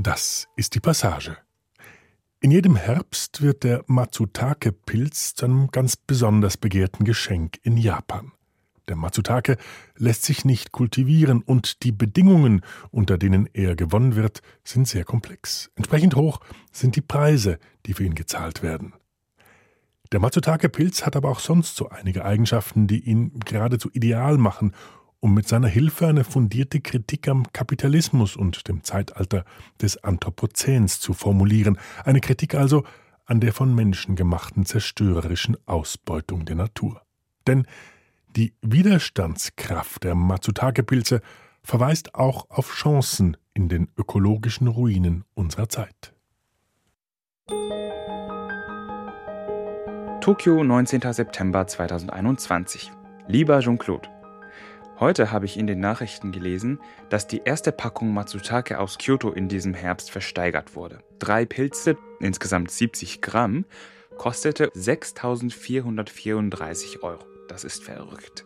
Das ist die Passage. In jedem Herbst wird der Matsutake-Pilz zu einem ganz besonders begehrten Geschenk in Japan. Der Matsutake lässt sich nicht kultivieren und die Bedingungen, unter denen er gewonnen wird, sind sehr komplex. Entsprechend hoch sind die Preise, die für ihn gezahlt werden. Der Matsutake-Pilz hat aber auch sonst so einige Eigenschaften, die ihn geradezu ideal machen, um mit seiner Hilfe eine fundierte Kritik am Kapitalismus und dem Zeitalter des Anthropozäns zu formulieren. Eine Kritik also an der von Menschen gemachten zerstörerischen Ausbeutung der Natur. Denn die Widerstandskraft der Matsutake-Pilze verweist auch auf Chancen in den ökologischen Ruinen unserer Zeit. Tokio, 19. September 2021. Lieber Jean-Claude, heute habe ich in den Nachrichten gelesen, dass die erste Packung Matsutake aus Kyoto in diesem Herbst versteigert wurde. Drei Pilze, insgesamt 70 Gramm, kostete 6.434 Euro. Das ist verrückt.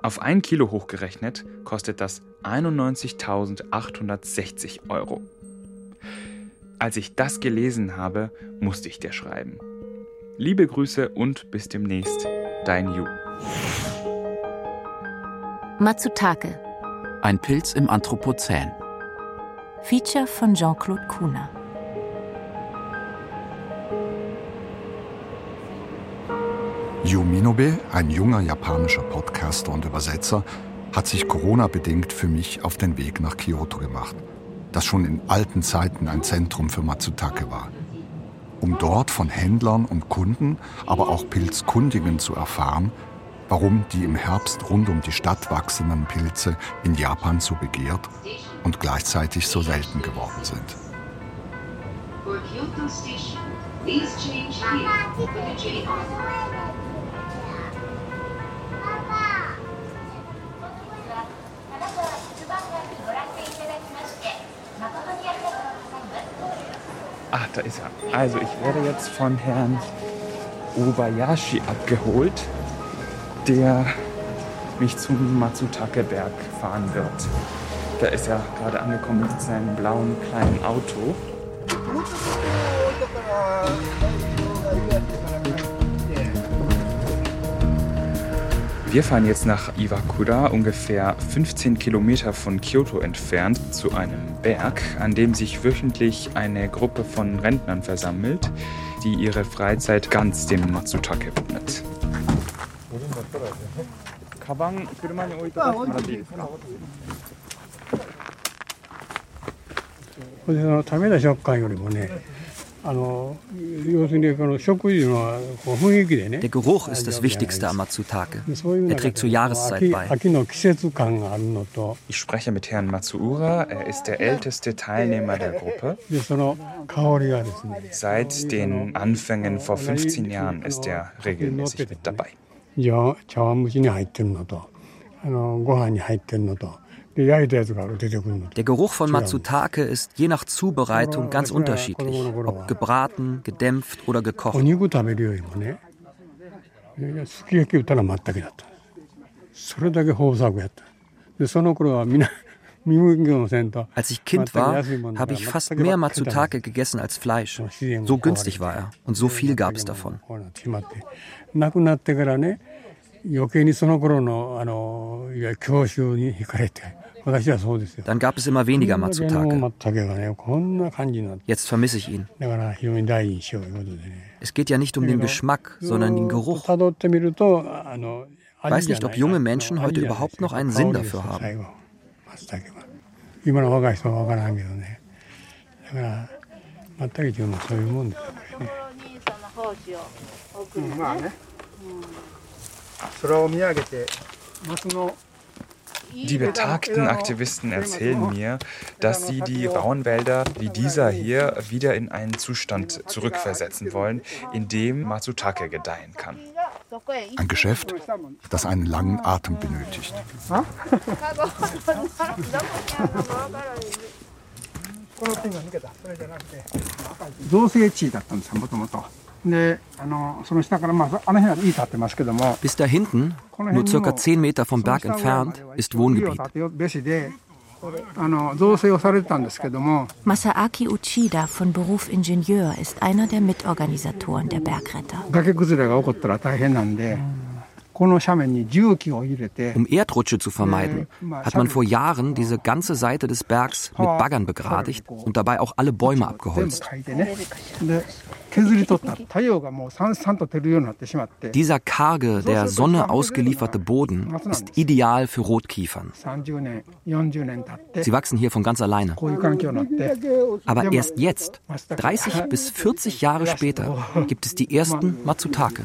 Auf ein Kilo hochgerechnet kostet das 91.860 Euro. Als ich das gelesen habe, musste ich dir schreiben. Liebe Grüße und bis demnächst, dein Yu. Matsutake. Ein Pilz im Anthropozän. Feature von Jean-Claude Kuhner. Yu Minobe, ein junger japanischer Podcaster und Übersetzer, hat sich Corona-bedingt für mich auf den Weg nach Kyoto gemacht, das schon in alten Zeiten ein Zentrum für Matsutake war um dort von Händlern und Kunden, aber auch Pilzkundigen zu erfahren, warum die im Herbst rund um die Stadt wachsenden Pilze in Japan so begehrt und gleichzeitig so selten geworden sind. Ach, da ist er. Also ich werde jetzt von Herrn Obayashi abgeholt, der mich zum Matsutake-Berg fahren wird. Da ist er gerade angekommen mit seinem blauen kleinen Auto. Wir fahren jetzt nach Iwakura, ungefähr 15 Kilometer von Kyoto entfernt, zu einem Berg, an dem sich wöchentlich eine Gruppe von Rentnern versammelt, die ihre Freizeit ganz dem Matsutake widmet. カバン車に置いてもらっていいですかこれの食べた食感よりもね Der Geruch ist das Wichtigste am Matsutake. Er trägt zur Jahreszeit bei. Ich spreche mit Herrn Matsuura. Er ist der älteste Teilnehmer der Gruppe. Seit den Anfängen vor 15 Jahren ist er regelmäßig mit dabei. 茶碗蒸しに入ってるのとあのご飯に入ってるのと der Geruch von Matsutake ist je nach Zubereitung ganz unterschiedlich, ob gebraten, gedämpft oder gekocht. Als ich Kind war, habe ich fast mehr Matsutake gegessen als Fleisch. So günstig war er und so viel gab es davon. 余計にその頃のあのいわゆる教習に惹かれて dann gab es immer weniger Matsutake. Jetzt vermisse ich ihn. Es geht ja nicht um den Geschmack, sondern den Geruch. Ich weiß nicht, ob junge Menschen heute überhaupt noch einen Sinn dafür haben. Die betagten Aktivisten erzählen mir, dass sie die rauen Wälder wie dieser hier wieder in einen Zustand zurückversetzen wollen, in dem Matsutake gedeihen kann. Ein Geschäft, das einen langen Atem benötigt. Bis da hinten, nur circa 10 Meter vom Berg entfernt, ist Wohngebiet. Masaaki Uchida von Beruf Ingenieur ist einer der Mitorganisatoren der Bergretter. Um Erdrutsche zu vermeiden, hat man vor Jahren diese ganze Seite des Bergs mit Baggern begradigt und dabei auch alle Bäume abgeholzt. Dieser karge, der Sonne ausgelieferte Boden ist ideal für Rotkiefern. Sie wachsen hier von ganz alleine. Aber erst jetzt, 30 bis 40 Jahre später, gibt es die ersten Matsutake.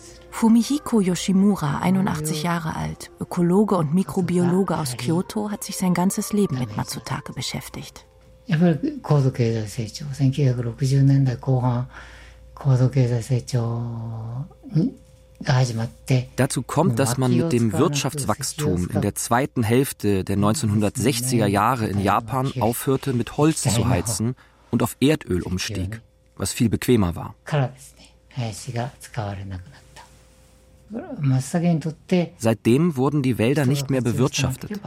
Fumihiko Yoshimura, 81 Jahre alt, Ökologe und Mikrobiologe aus Kyoto, hat sich sein ganzes Leben mit Matsutake beschäftigt. Dazu kommt, dass man mit dem Wirtschaftswachstum in der zweiten Hälfte der 1960er Jahre in Japan aufhörte, mit Holz zu heizen und auf Erdöl umstieg, was viel bequemer war. Seitdem wurden die Wälder nicht mehr bewirtschaftet.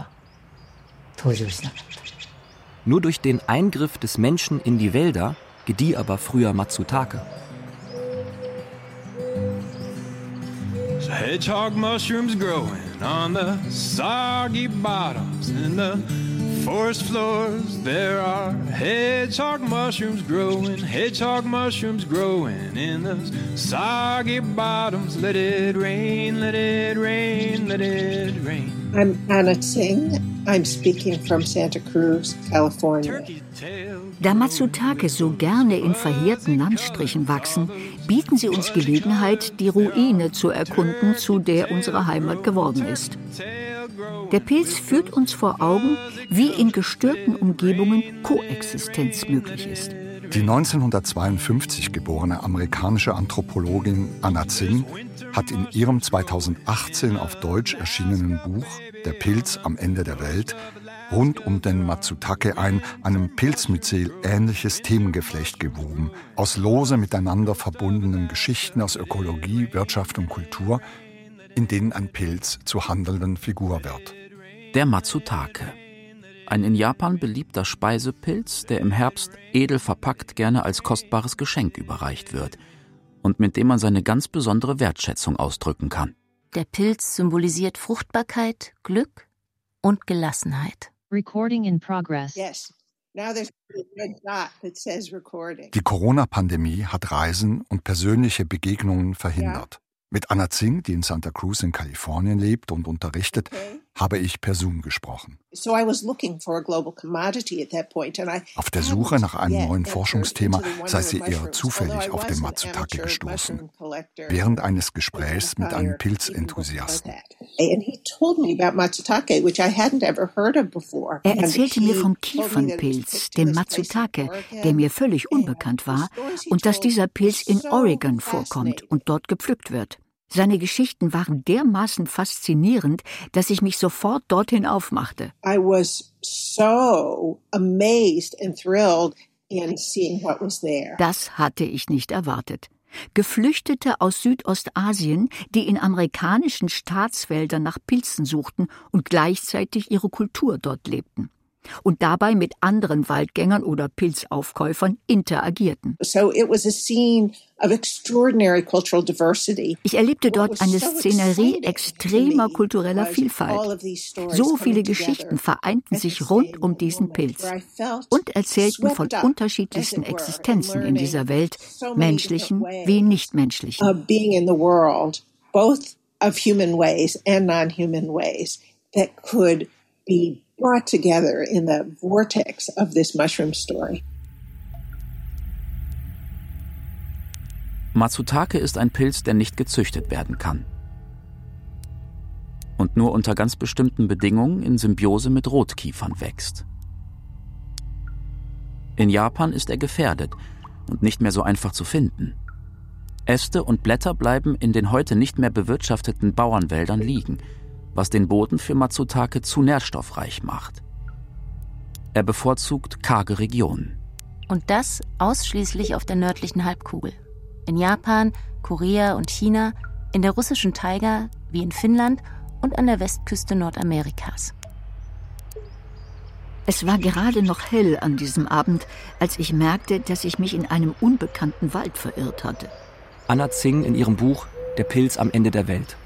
Nur durch den Eingriff des Menschen in die Wälder gedieh aber früher Matsutake. hedgehog mushrooms growing on the soggy bottoms in the forest floors. There are hedgehog mushrooms growing, hedgehog mushrooms growing in the soggy bottoms. Let it rain, let it rain, let it rain. I'm Anna Singh. I'm speaking from Santa Cruz, California. Da Matsutake so gerne in verheerten Landstrichen wachsen, bieten sie uns Gelegenheit, die Ruine zu erkunden, zu der unsere Heimat geworden ist. Der Pilz führt uns vor Augen, wie in gestörten Umgebungen Koexistenz möglich ist. Die 1952 geborene amerikanische Anthropologin Anna Zinn hat in ihrem 2018 auf Deutsch erschienenen Buch Der Pilz am Ende der Welt rund um den Matsutake ein einem Pilzmyzel ähnliches Themengeflecht gewoben, aus lose miteinander verbundenen Geschichten aus Ökologie, Wirtschaft und Kultur, in denen ein Pilz zur handelnden Figur wird. Der Matsutake. Ein in Japan beliebter Speisepilz, der im Herbst edel verpackt gerne als kostbares Geschenk überreicht wird und mit dem man seine ganz besondere Wertschätzung ausdrücken kann. Der Pilz symbolisiert Fruchtbarkeit, Glück und Gelassenheit. Recording in progress. Yes. Die Corona-Pandemie hat Reisen und persönliche Begegnungen verhindert. Mit Anna Zing, die in Santa Cruz in Kalifornien lebt und unterrichtet, okay. habe ich per Zoom gesprochen. Auf der Suche nach einem neuen Forschungsthema sei sie eher zufällig auf den Matsutake gestoßen, während eines Gesprächs mit einem Pilzenthusiasten. Er erzählte mir vom Kiefernpilz, dem Matsutake, der mir völlig unbekannt war, und dass dieser Pilz in Oregon vorkommt und dort gepflückt wird. Seine Geschichten waren dermaßen faszinierend, dass ich mich sofort dorthin aufmachte. I was so amazed and thrilled in seeing what was there. Das hatte ich nicht erwartet. Geflüchtete aus Südostasien, die in amerikanischen Staatswäldern nach Pilzen suchten und gleichzeitig ihre Kultur dort lebten und dabei mit anderen Waldgängern oder Pilzaufkäufern interagierten. Ich erlebte dort eine Szenerie extremer kultureller Vielfalt. So viele Geschichten vereinten sich rund um diesen Pilz und erzählten von unterschiedlichsten Existenzen in dieser Welt, menschlichen wie nichtmenschlichen. Both of human ways and non-human ways that could be brought together in the vortex of this mushroom story. Matsutake ist ein Pilz, der nicht gezüchtet werden kann. und nur unter ganz bestimmten Bedingungen in Symbiose mit Rotkiefern wächst. In Japan ist er gefährdet und nicht mehr so einfach zu finden. Äste und Blätter bleiben in den heute nicht mehr bewirtschafteten Bauernwäldern liegen, was den Boden für Matsutake zu nährstoffreich macht. Er bevorzugt karge Regionen. Und das ausschließlich auf der nördlichen Halbkugel. In Japan, Korea und China, in der russischen Taiga wie in Finnland und an der Westküste Nordamerikas. Es war gerade noch hell an diesem Abend, als ich merkte, dass ich mich in einem unbekannten Wald verirrt hatte. Anna Zing in ihrem Buch Der Pilz am Ende der Welt.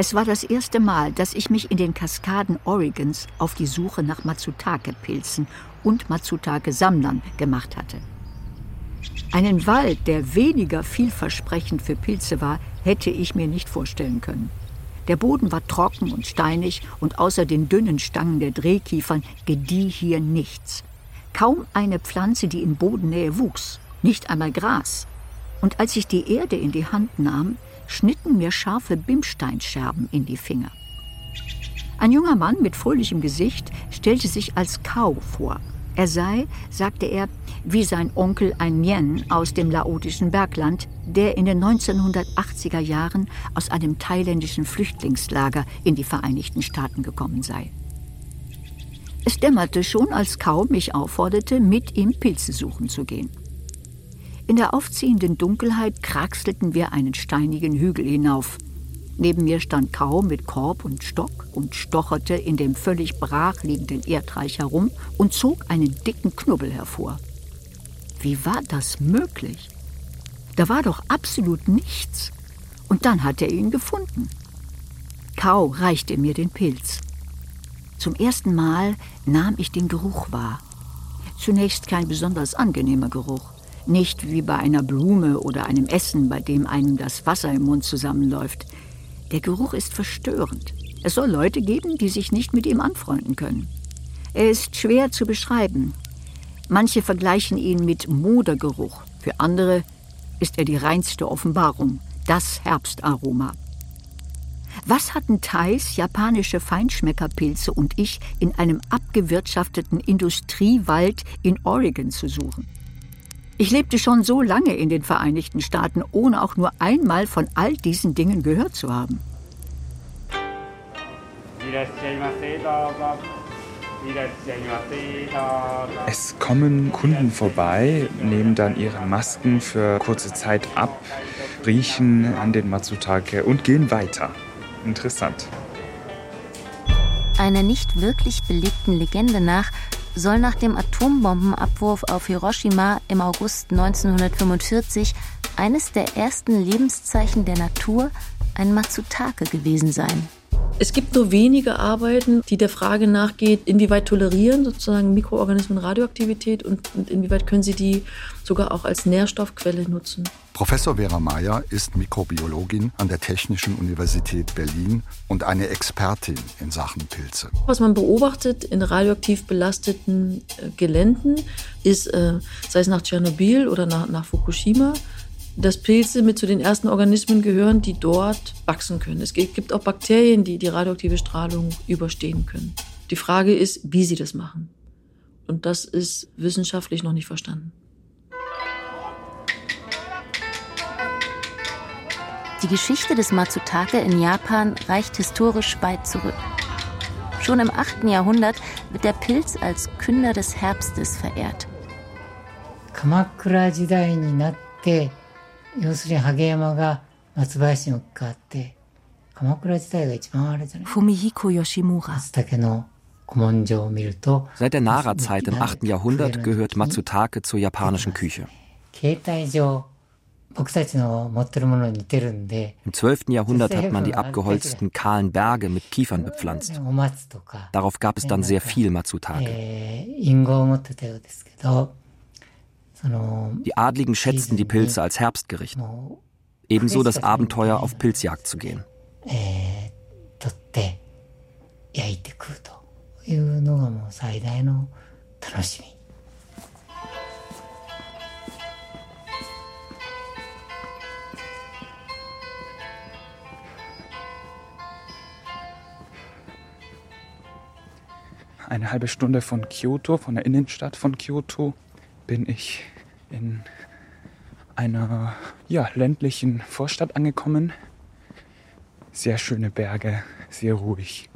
Es war das erste Mal, dass ich mich in den Kaskaden Oregons auf die Suche nach Matsutake-Pilzen und Matsutake-Sammlern gemacht hatte. Einen Wald, der weniger vielversprechend für Pilze war, hätte ich mir nicht vorstellen können. Der Boden war trocken und steinig und außer den dünnen Stangen der Drehkiefern gedieh hier nichts. Kaum eine Pflanze, die in Bodennähe wuchs, nicht einmal Gras. Und als ich die Erde in die Hand nahm, schnitten mir scharfe Bimsteinscherben in die Finger. Ein junger Mann mit fröhlichem Gesicht stellte sich als Kau vor. Er sei, sagte er, wie sein Onkel ein Mien aus dem laotischen Bergland, der in den 1980er Jahren aus einem thailändischen Flüchtlingslager in die Vereinigten Staaten gekommen sei. Es dämmerte schon, als Kau mich aufforderte, mit ihm Pilze suchen zu gehen. In der aufziehenden Dunkelheit kraxelten wir einen steinigen Hügel hinauf. Neben mir stand Kau mit Korb und Stock und stocherte in dem völlig brachliegenden Erdreich herum und zog einen dicken Knubbel hervor. Wie war das möglich? Da war doch absolut nichts. Und dann hat er ihn gefunden. Kau reichte mir den Pilz. Zum ersten Mal nahm ich den Geruch wahr. Zunächst kein besonders angenehmer Geruch. Nicht wie bei einer Blume oder einem Essen, bei dem einem das Wasser im Mund zusammenläuft. Der Geruch ist verstörend. Es soll Leute geben, die sich nicht mit ihm anfreunden können. Er ist schwer zu beschreiben. Manche vergleichen ihn mit Modergeruch. Für andere ist er die reinste Offenbarung, das Herbstaroma. Was hatten Thais, japanische Feinschmeckerpilze und ich in einem abgewirtschafteten Industriewald in Oregon zu suchen? Ich lebte schon so lange in den Vereinigten Staaten, ohne auch nur einmal von all diesen Dingen gehört zu haben. Es kommen Kunden vorbei, nehmen dann ihre Masken für kurze Zeit ab, riechen an den Matsutake und gehen weiter. Interessant. Einer nicht wirklich belegten Legende nach soll nach dem Atombombenabwurf auf Hiroshima im August 1945 eines der ersten Lebenszeichen der Natur ein Matsutake gewesen sein. Es gibt nur wenige Arbeiten, die der Frage nachgeht, inwieweit tolerieren sozusagen Mikroorganismen Radioaktivität und, und inwieweit können sie die sogar auch als Nährstoffquelle nutzen. Professor Vera Mayer ist Mikrobiologin an der Technischen Universität Berlin und eine Expertin in Sachen Pilze. Was man beobachtet in radioaktiv belasteten äh, Geländen ist, äh, sei es nach Tschernobyl oder nach, nach Fukushima, dass Pilze mit zu den ersten Organismen gehören, die dort wachsen können. Es gibt auch Bakterien, die die radioaktive Strahlung überstehen können. Die Frage ist, wie sie das machen. Und das ist wissenschaftlich noch nicht verstanden. Die Geschichte des Matsutake in Japan reicht historisch weit zurück. Schon im 8. Jahrhundert wird der Pilz als Künder des Herbstes verehrt. 鎌倉時代になって 要するに萩山が松林にかかって鎌倉時代が一番あれじゃない Fumihiko Yoshimura 松茸の Seit der Nara-Zeit im 8. Jahrhundert gehört Matsutake zur japanischen Küche. Im 12. Jahrhundert hat man die abgeholzten kahlen Berge mit Kiefern bepflanzt. Darauf gab es dann sehr viel Matsutake. Die Adligen schätzten die Pilze als Herbstgericht. Ebenso das Abenteuer, auf Pilzjagd zu gehen. Eine halbe Stunde von Kyoto, von der Innenstadt von Kyoto, bin ich in einer ja, ländlichen Vorstadt angekommen. Sehr schöne Berge, sehr ruhig.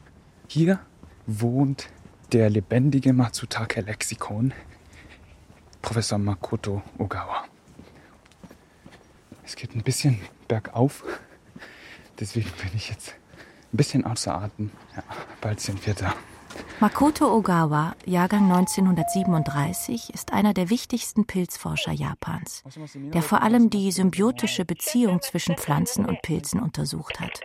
Hier wohnt der lebendige Matsutake-Lexikon, Professor Makoto Ogawa. Es geht ein bisschen bergauf, deswegen bin ich jetzt ein bisschen außer Atem. Ja, bald sind wir da. Makoto Ogawa, Jahrgang 1937, ist einer der wichtigsten Pilzforscher Japans, der vor allem die symbiotische Beziehung zwischen Pflanzen und Pilzen untersucht hat.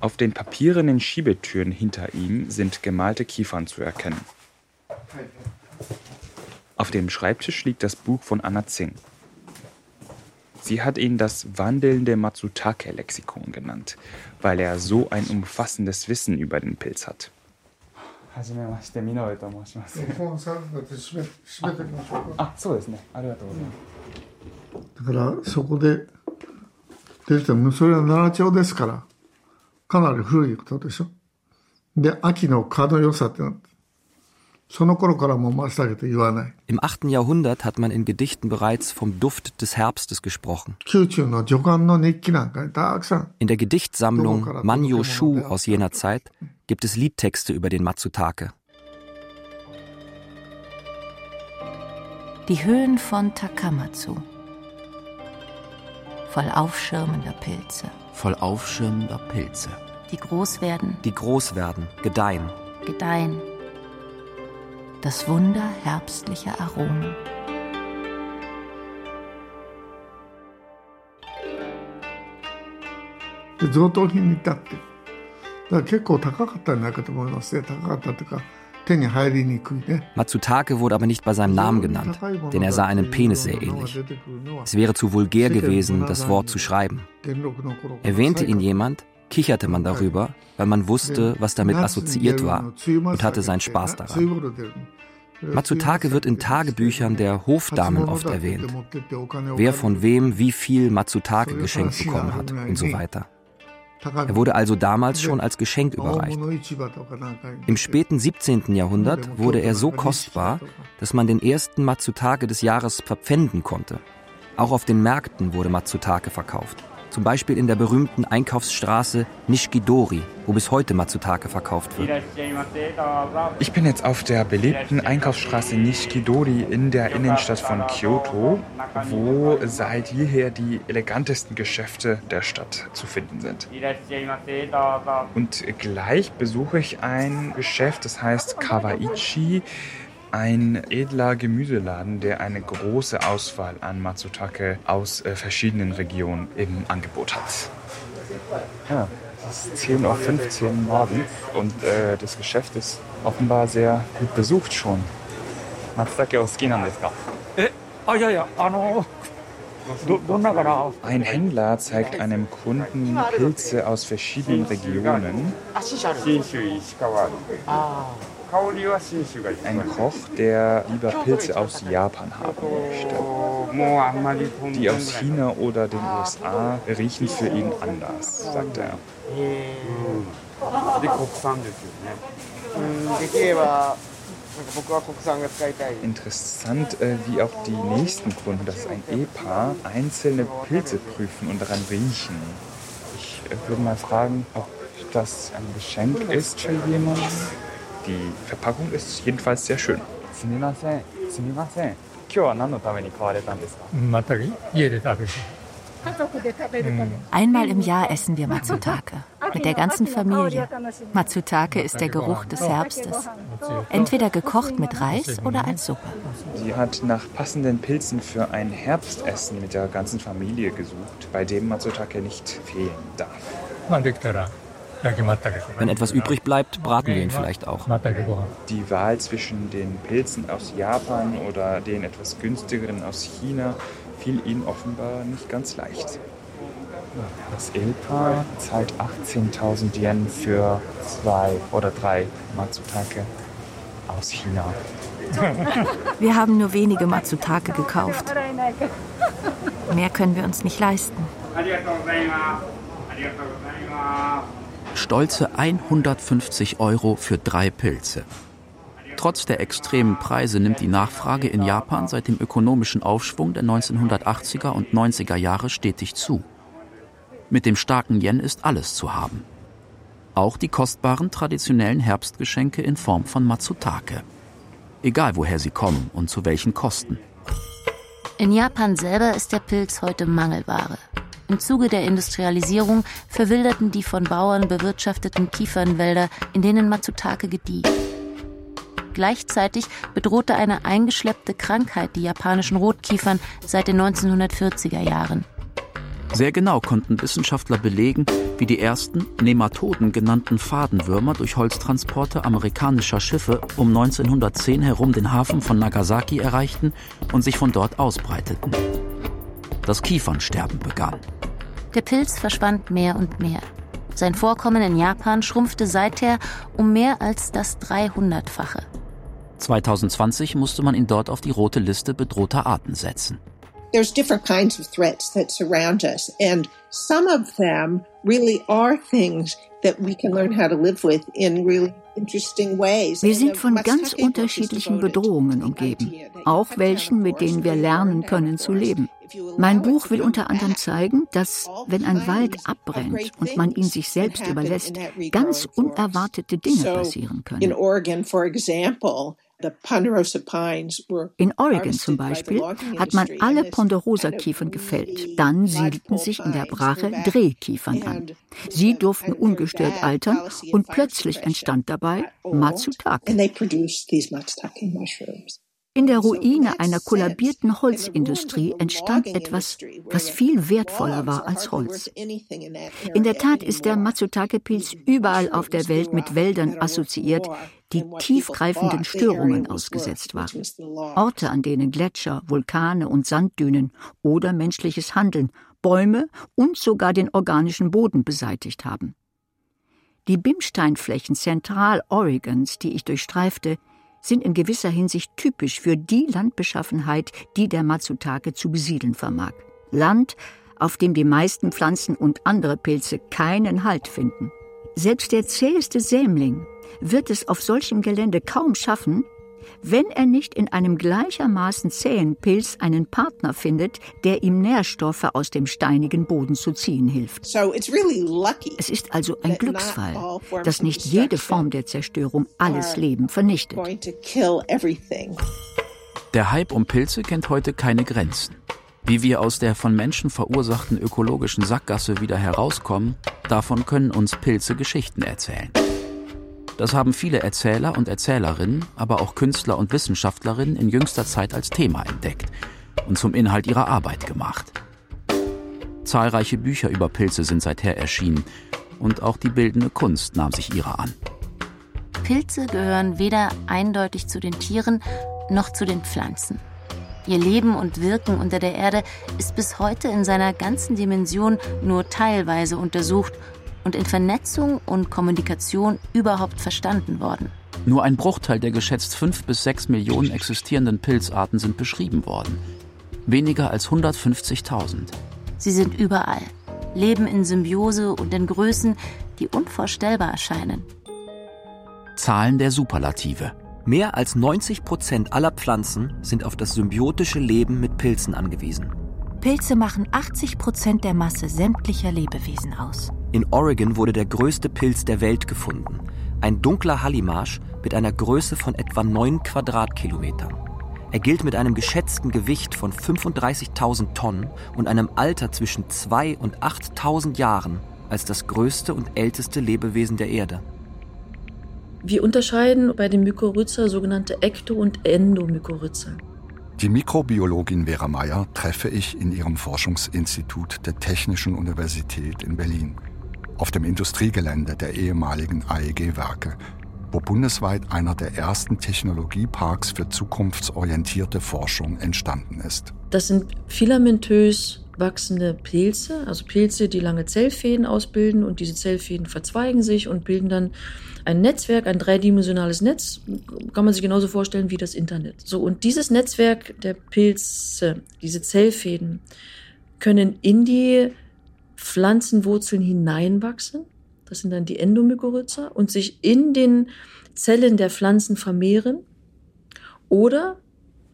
Auf den papierenen Schiebetüren hinter ihm sind gemalte Kiefern zu erkennen. Auf dem Schreibtisch liegt das Buch von Anna Zing. Sie hat ihn das wandelnde Matsutake-Lexikon genannt, weil er so ein umfassendes Wissen über den Pilz hat. Ah, ah, so ist ne. だからそこで出てたそれは奈良町ですからかなり古いことでしょ。で、秋の蚊の良さってなって im 8. Jahrhundert hat man in Gedichten bereits vom Duft des Herbstes gesprochen. In der Gedichtsammlung Manyo Shu aus jener Zeit gibt es Liedtexte über den Matsutake. Die Höhen von Takamatsu. Voll aufschirmender Pilze. Voll aufschirmender Pilze. Die groß werden. Die groß werden, gedeihen. Gedeihen das Wunder herbstlicher Aromen. Matsutake wurde aber nicht bei seinem Namen genannt, denn er sah einem Penis sehr ähnlich. Es wäre zu vulgär gewesen, das Wort zu schreiben. Erwähnte ihn jemand, kicherte man darüber, weil man wusste, was damit assoziiert war und hatte seinen Spaß daran. Matsutake wird in Tagebüchern der Hofdamen oft erwähnt. Wer von wem wie viel Matsutake geschenkt bekommen hat und so weiter. Er wurde also damals schon als Geschenk überreicht. Im späten 17. Jahrhundert wurde er so kostbar, dass man den ersten Matsutake des Jahres verpfänden konnte. Auch auf den Märkten wurde Matsutake verkauft. Zum Beispiel in der berühmten Einkaufsstraße Nishikidori, wo bis heute Matsutake verkauft wird. Ich bin jetzt auf der belebten Einkaufsstraße Nishikidori in der Innenstadt von Kyoto, wo seit jeher die elegantesten Geschäfte der Stadt zu finden sind. Und gleich besuche ich ein Geschäft, das heißt Kawaichi ein edler Gemüseladen, der eine große Auswahl an Matsutake aus äh, verschiedenen Regionen im Angebot hat. Ja, es ist 10.15 Uhr morgens und äh, das Geschäft ist offenbar sehr gut besucht schon. Matsutake o suki nan desu ka? Ah, ja, ja, ano, ein Händler zeigt einem Kunden Pilze aus verschiedenen Regionen. Ein Koch, der lieber Pilze aus Japan haben möchte. Die aus China oder den USA riechen für ihn anders, sagt er. Interessant, äh, wie auch die nächsten Kunden, das ist ein Ehepaar, einzelne Pilze prüfen und daran riechen. Ich äh, würde mal fragen, ob das ein Geschenk ist für jemanden. Die Verpackung ist jedenfalls sehr schön. Einmal im Jahr essen wir Matsutake. Mit der ganzen Familie. Matsutake ist der Geruch des Herbstes. Entweder gekocht mit Reis oder als Suppe. Sie hat nach passenden Pilzen für ein Herbstessen mit der ganzen Familie gesucht, bei dem Matsutake nicht fehlen darf. Wenn etwas übrig bleibt, braten wir ihn vielleicht auch. Die Wahl zwischen den Pilzen aus Japan oder den etwas günstigeren aus China fiel ihnen offenbar nicht ganz leicht. Das Ehepaar zahlt 18.000 Yen für zwei oder drei Matsutake aus China. Wir haben nur wenige Matsutake gekauft. Mehr können wir uns nicht leisten. Stolze 150 Euro für drei Pilze. Trotz der extremen Preise nimmt die Nachfrage in Japan seit dem ökonomischen Aufschwung der 1980er und 90er Jahre stetig zu. Mit dem starken Yen ist alles zu haben. Auch die kostbaren traditionellen Herbstgeschenke in Form von Matsutake. Egal woher sie kommen und zu welchen Kosten. In Japan selber ist der Pilz heute Mangelware. Im Zuge der Industrialisierung verwilderten die von Bauern bewirtschafteten Kiefernwälder, in denen Matsutake gedieh. Gleichzeitig bedrohte eine eingeschleppte Krankheit die japanischen Rotkiefern seit den 1940er Jahren. Sehr genau konnten Wissenschaftler belegen, wie die ersten Nematoden genannten Fadenwürmer durch Holztransporte amerikanischer Schiffe um 1910 herum den Hafen von Nagasaki erreichten und sich von dort ausbreiteten. Das Kiefernsterben begann. Der Pilz verschwand mehr und mehr. Sein Vorkommen in Japan schrumpfte seither um mehr als das 300-fache. 2020 musste man ihn dort auf die rote Liste bedrohter Arten setzen. There's different kinds of threats that surround us, and some of them really are things that we can learn how to live with in really wir sind von ganz unterschiedlichen Bedrohungen umgeben, auch welchen, mit denen wir lernen können zu leben. Mein Buch will unter anderem zeigen, dass, wenn ein Wald abbrennt und man ihn sich selbst überlässt, ganz unerwartete Dinge passieren können. In Oregon zum Beispiel hat man alle Ponderosa-Kiefern gefällt. Dann siedelten sich in der Brache Drehkiefern an. Sie durften ungestört altern und plötzlich entstand dabei Matsutake. In der Ruine einer kollabierten Holzindustrie entstand etwas, was viel wertvoller war als Holz. In der Tat ist der Matsutake-Pilz überall auf der Welt mit Wäldern assoziiert, die tiefgreifenden Störungen ausgesetzt waren. Orte, an denen Gletscher, Vulkane und Sanddünen oder menschliches Handeln Bäume und sogar den organischen Boden beseitigt haben. Die Bimsteinflächen Zentral-Oregons, die ich durchstreifte, sind in gewisser Hinsicht typisch für die Landbeschaffenheit, die der Matsutake zu besiedeln vermag. Land, auf dem die meisten Pflanzen und andere Pilze keinen Halt finden. Selbst der zäheste Sämling wird es auf solchem Gelände kaum schaffen, wenn er nicht in einem gleichermaßen zähen Pilz einen Partner findet, der ihm Nährstoffe aus dem steinigen Boden zu ziehen hilft. Es ist also ein Glücksfall, dass nicht jede Form der Zerstörung alles Leben vernichtet. Der Hype um Pilze kennt heute keine Grenzen. Wie wir aus der von Menschen verursachten ökologischen Sackgasse wieder herauskommen, davon können uns Pilze Geschichten erzählen. Das haben viele Erzähler und Erzählerinnen, aber auch Künstler und Wissenschaftlerinnen in jüngster Zeit als Thema entdeckt und zum Inhalt ihrer Arbeit gemacht. Zahlreiche Bücher über Pilze sind seither erschienen und auch die bildende Kunst nahm sich ihrer an. Pilze gehören weder eindeutig zu den Tieren noch zu den Pflanzen. Ihr Leben und Wirken unter der Erde ist bis heute in seiner ganzen Dimension nur teilweise untersucht und in Vernetzung und Kommunikation überhaupt verstanden worden. Nur ein Bruchteil der geschätzt fünf bis sechs Millionen existierenden Pilzarten sind beschrieben worden. Weniger als 150.000. Sie sind überall, leben in Symbiose und in Größen, die unvorstellbar erscheinen. Zahlen der Superlative. Mehr als 90 Prozent aller Pflanzen sind auf das symbiotische Leben mit Pilzen angewiesen. Pilze machen 80 Prozent der Masse sämtlicher Lebewesen aus. In Oregon wurde der größte Pilz der Welt gefunden. Ein dunkler Hallimarsch mit einer Größe von etwa 9 Quadratkilometern. Er gilt mit einem geschätzten Gewicht von 35.000 Tonnen und einem Alter zwischen 2 und 8.000 Jahren als das größte und älteste Lebewesen der Erde. Wir unterscheiden bei den Mykorrhiza sogenannte Ekto- und Endomykorrhiza. Die Mikrobiologin Vera Meyer treffe ich in ihrem Forschungsinstitut der Technischen Universität in Berlin auf dem Industriegelände der ehemaligen AEG-Werke, wo bundesweit einer der ersten Technologieparks für zukunftsorientierte Forschung entstanden ist. Das sind filamentös wachsende Pilze, also Pilze, die lange Zellfäden ausbilden und diese Zellfäden verzweigen sich und bilden dann ein Netzwerk, ein dreidimensionales Netz, kann man sich genauso vorstellen wie das Internet. So, und dieses Netzwerk der Pilze, diese Zellfäden, können in die Pflanzenwurzeln hineinwachsen. Das sind dann die Endomykorrhiza und sich in den Zellen der Pflanzen vermehren. Oder,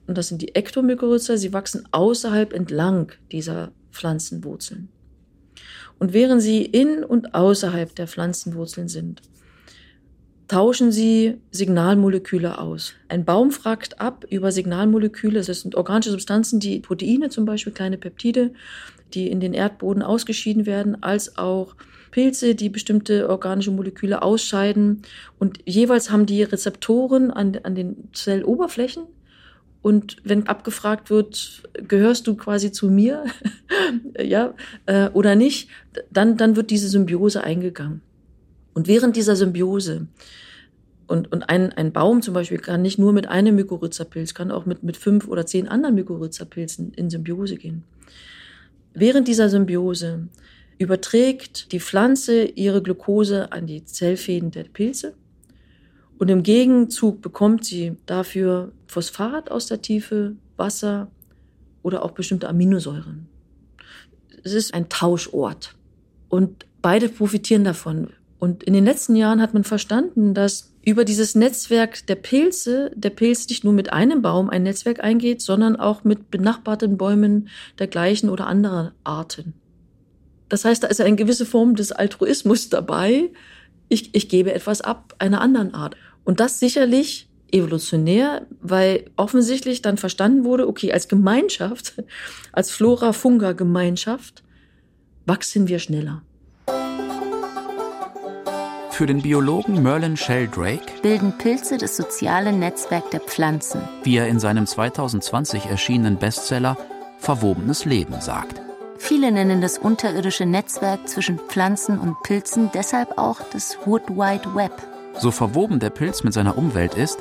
und das sind die Ektomykorrhiza, sie wachsen außerhalb entlang dieser Pflanzenwurzeln. Und während sie in und außerhalb der Pflanzenwurzeln sind, tauschen sie Signalmoleküle aus. Ein Baum fragt ab über Signalmoleküle. Das sind organische Substanzen, die Proteine zum Beispiel, kleine Peptide, die in den Erdboden ausgeschieden werden, als auch Pilze, die bestimmte organische Moleküle ausscheiden. Und jeweils haben die Rezeptoren an, an den Zelloberflächen. Und wenn abgefragt wird, gehörst du quasi zu mir, ja, äh, oder nicht, dann, dann wird diese Symbiose eingegangen. Und während dieser Symbiose und, und ein, ein Baum zum Beispiel kann nicht nur mit einem Mykorrhizapilz, kann auch mit, mit fünf oder zehn anderen Mykorrhizapilzen in Symbiose gehen. Während dieser Symbiose überträgt die Pflanze ihre Glucose an die Zellfäden der Pilze und im Gegenzug bekommt sie dafür Phosphat aus der Tiefe, Wasser oder auch bestimmte Aminosäuren. Es ist ein Tauschort und beide profitieren davon. Und in den letzten Jahren hat man verstanden, dass über dieses Netzwerk der Pilze der Pilz nicht nur mit einem Baum ein Netzwerk eingeht, sondern auch mit benachbarten Bäumen der gleichen oder anderer Arten. Das heißt, da ist eine gewisse Form des Altruismus dabei. Ich, ich gebe etwas ab einer anderen Art. Und das sicherlich evolutionär, weil offensichtlich dann verstanden wurde, okay, als Gemeinschaft, als Flora-Funga-Gemeinschaft wachsen wir schneller. Für den Biologen Merlin Sheldrake bilden Pilze das soziale Netzwerk der Pflanzen. Wie er in seinem 2020 erschienenen Bestseller Verwobenes Leben sagt. Viele nennen das unterirdische Netzwerk zwischen Pflanzen und Pilzen deshalb auch das Wood Wide Web. So verwoben der Pilz mit seiner Umwelt ist,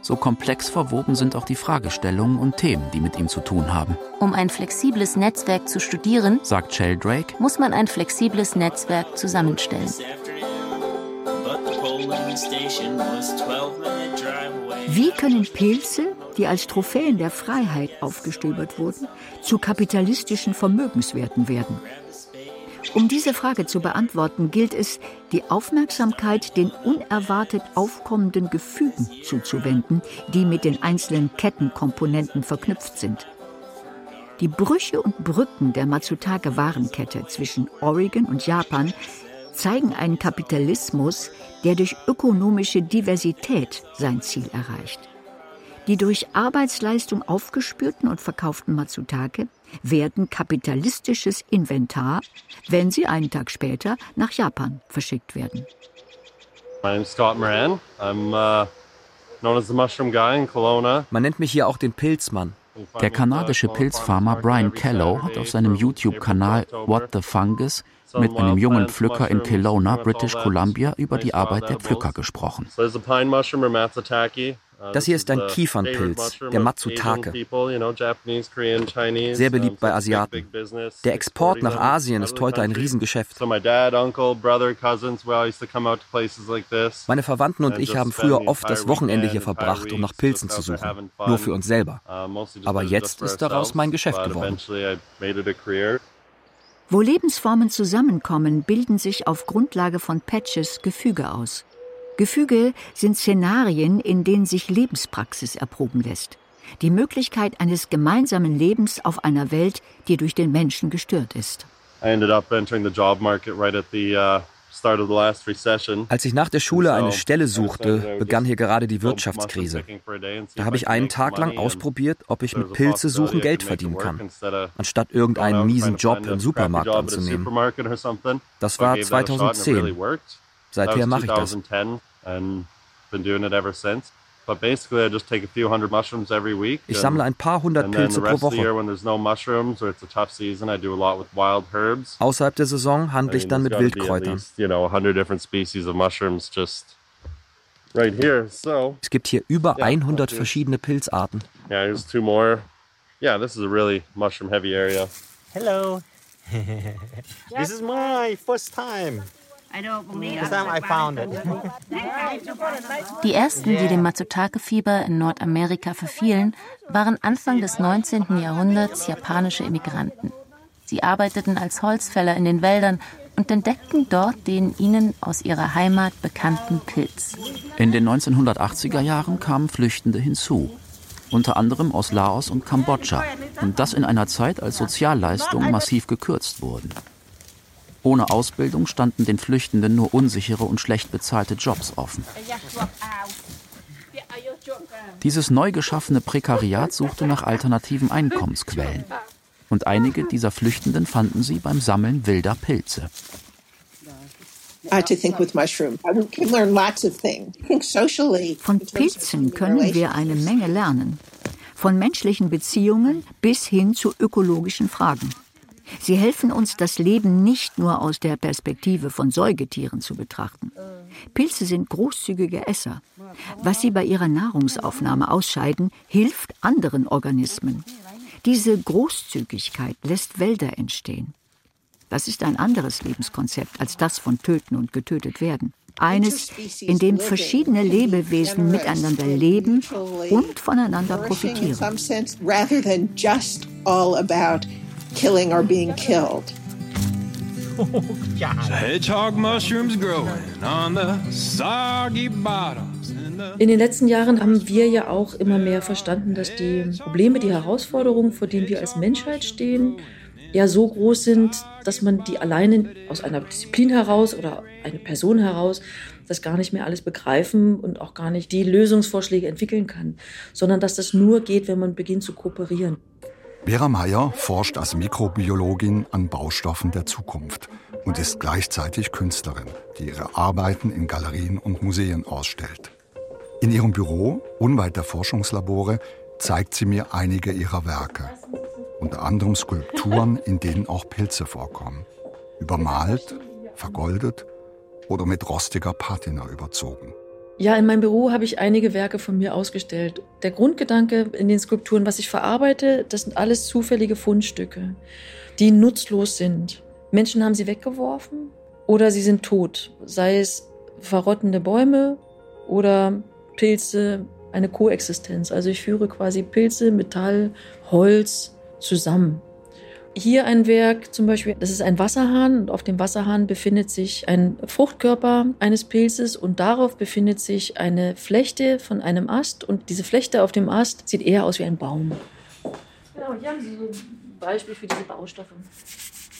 so komplex verwoben sind auch die Fragestellungen und Themen, die mit ihm zu tun haben. Um ein flexibles Netzwerk zu studieren, sagt Sheldrake, muss man ein flexibles Netzwerk zusammenstellen. Wie können Pilze, die als Trophäen der Freiheit aufgestöbert wurden, zu kapitalistischen Vermögenswerten werden? Um diese Frage zu beantworten, gilt es, die Aufmerksamkeit den unerwartet aufkommenden Gefügen zuzuwenden, die mit den einzelnen Kettenkomponenten verknüpft sind. Die Brüche und Brücken der Matsutake-Warenkette zwischen Oregon und Japan zeigen einen Kapitalismus, der durch ökonomische Diversität sein Ziel erreicht. Die durch Arbeitsleistung aufgespürten und verkauften Matsutake werden kapitalistisches Inventar, wenn sie einen Tag später nach Japan verschickt werden. Uh, Man nennt mich hier auch den Pilzmann. Der kanadische Pilzfarmer Brian Callow hat auf seinem YouTube-Kanal What the Fungus mit einem jungen Pflücker in Kelowna, British Columbia, über die Arbeit der Pflücker gesprochen. Das hier ist ein Kiefernpilz, der Matsutake. Sehr beliebt bei Asiaten. Der Export nach Asien ist heute ein Riesengeschäft. Meine Verwandten und ich haben früher oft das Wochenende hier verbracht, um nach Pilzen zu suchen. Nur für uns selber. Aber jetzt ist daraus mein Geschäft geworden. Wo Lebensformen zusammenkommen, bilden sich auf Grundlage von Patches Gefüge aus. Gefüge sind Szenarien, in denen sich Lebenspraxis erproben lässt. Die Möglichkeit eines gemeinsamen Lebens auf einer Welt, die durch den Menschen gestört ist. I ended up entering the job market right at the uh als ich nach der Schule eine Stelle suchte, begann hier gerade die Wirtschaftskrise. Da habe ich einen Tag lang ausprobiert, ob ich mit Pilze suchen Geld verdienen kann, anstatt irgendeinen miesen Job im Supermarkt anzunehmen. Das war 2010. Seither mache ich das. Ich sammle ein paar hundert Pilze pro Woche. Außerhalb der Saison handle ich dann mit Wildkräutern. Es gibt hier über 100 verschiedene Pilzarten. Hello. this is my first time. Die ersten, die dem Matsutake-Fieber in Nordamerika verfielen, waren Anfang des 19. Jahrhunderts japanische Immigranten. Sie arbeiteten als Holzfäller in den Wäldern und entdeckten dort den ihnen aus ihrer Heimat bekannten Pilz. In den 1980er Jahren kamen Flüchtende hinzu, unter anderem aus Laos und Kambodscha, und das in einer Zeit, als Sozialleistungen massiv gekürzt wurden. Ohne Ausbildung standen den Flüchtenden nur unsichere und schlecht bezahlte Jobs offen. Dieses neu geschaffene Prekariat suchte nach alternativen Einkommensquellen. Und einige dieser Flüchtenden fanden sie beim Sammeln wilder Pilze. Von Pilzen können wir eine Menge lernen. Von menschlichen Beziehungen bis hin zu ökologischen Fragen. Sie helfen uns, das Leben nicht nur aus der Perspektive von Säugetieren zu betrachten. Pilze sind großzügige Esser. Was sie bei ihrer Nahrungsaufnahme ausscheiden, hilft anderen Organismen. Diese Großzügigkeit lässt Wälder entstehen. Das ist ein anderes Lebenskonzept als das von Töten und getötet werden. Eines, in dem verschiedene Lebewesen miteinander leben und voneinander profitieren killing or being killed. the hedgehog mushrooms growing on the soggy bottoms. In den letzten Jahren haben wir ja auch immer mehr verstanden, dass die Probleme, die Herausforderungen, vor denen wir als Menschheit stehen, ja so groß sind, dass man die alleine aus einer Disziplin heraus oder eine Person heraus das gar nicht mehr alles begreifen und auch gar nicht die Lösungsvorschläge entwickeln kann, sondern dass das nur geht, wenn man beginnt zu kooperieren. Vera Meyer forscht als Mikrobiologin an Baustoffen der Zukunft und ist gleichzeitig Künstlerin, die ihre Arbeiten in Galerien und Museen ausstellt. In ihrem Büro, unweit der Forschungslabore, zeigt sie mir einige ihrer Werke, unter anderem Skulpturen, in denen auch Pilze vorkommen, übermalt, vergoldet oder mit rostiger Patina überzogen. Ja, in meinem Büro habe ich einige Werke von mir ausgestellt. Der Grundgedanke in den Skulpturen, was ich verarbeite, das sind alles zufällige Fundstücke, die nutzlos sind. Menschen haben sie weggeworfen oder sie sind tot, sei es verrottende Bäume oder Pilze, eine Koexistenz. Also ich führe quasi Pilze, Metall, Holz zusammen. Hier ein Werk zum Beispiel, das ist ein Wasserhahn und auf dem Wasserhahn befindet sich ein Fruchtkörper eines Pilzes und darauf befindet sich eine Flechte von einem Ast und diese Flechte auf dem Ast sieht eher aus wie ein Baum. Genau, hier haben Sie so ein Beispiel für diese Baustoffe.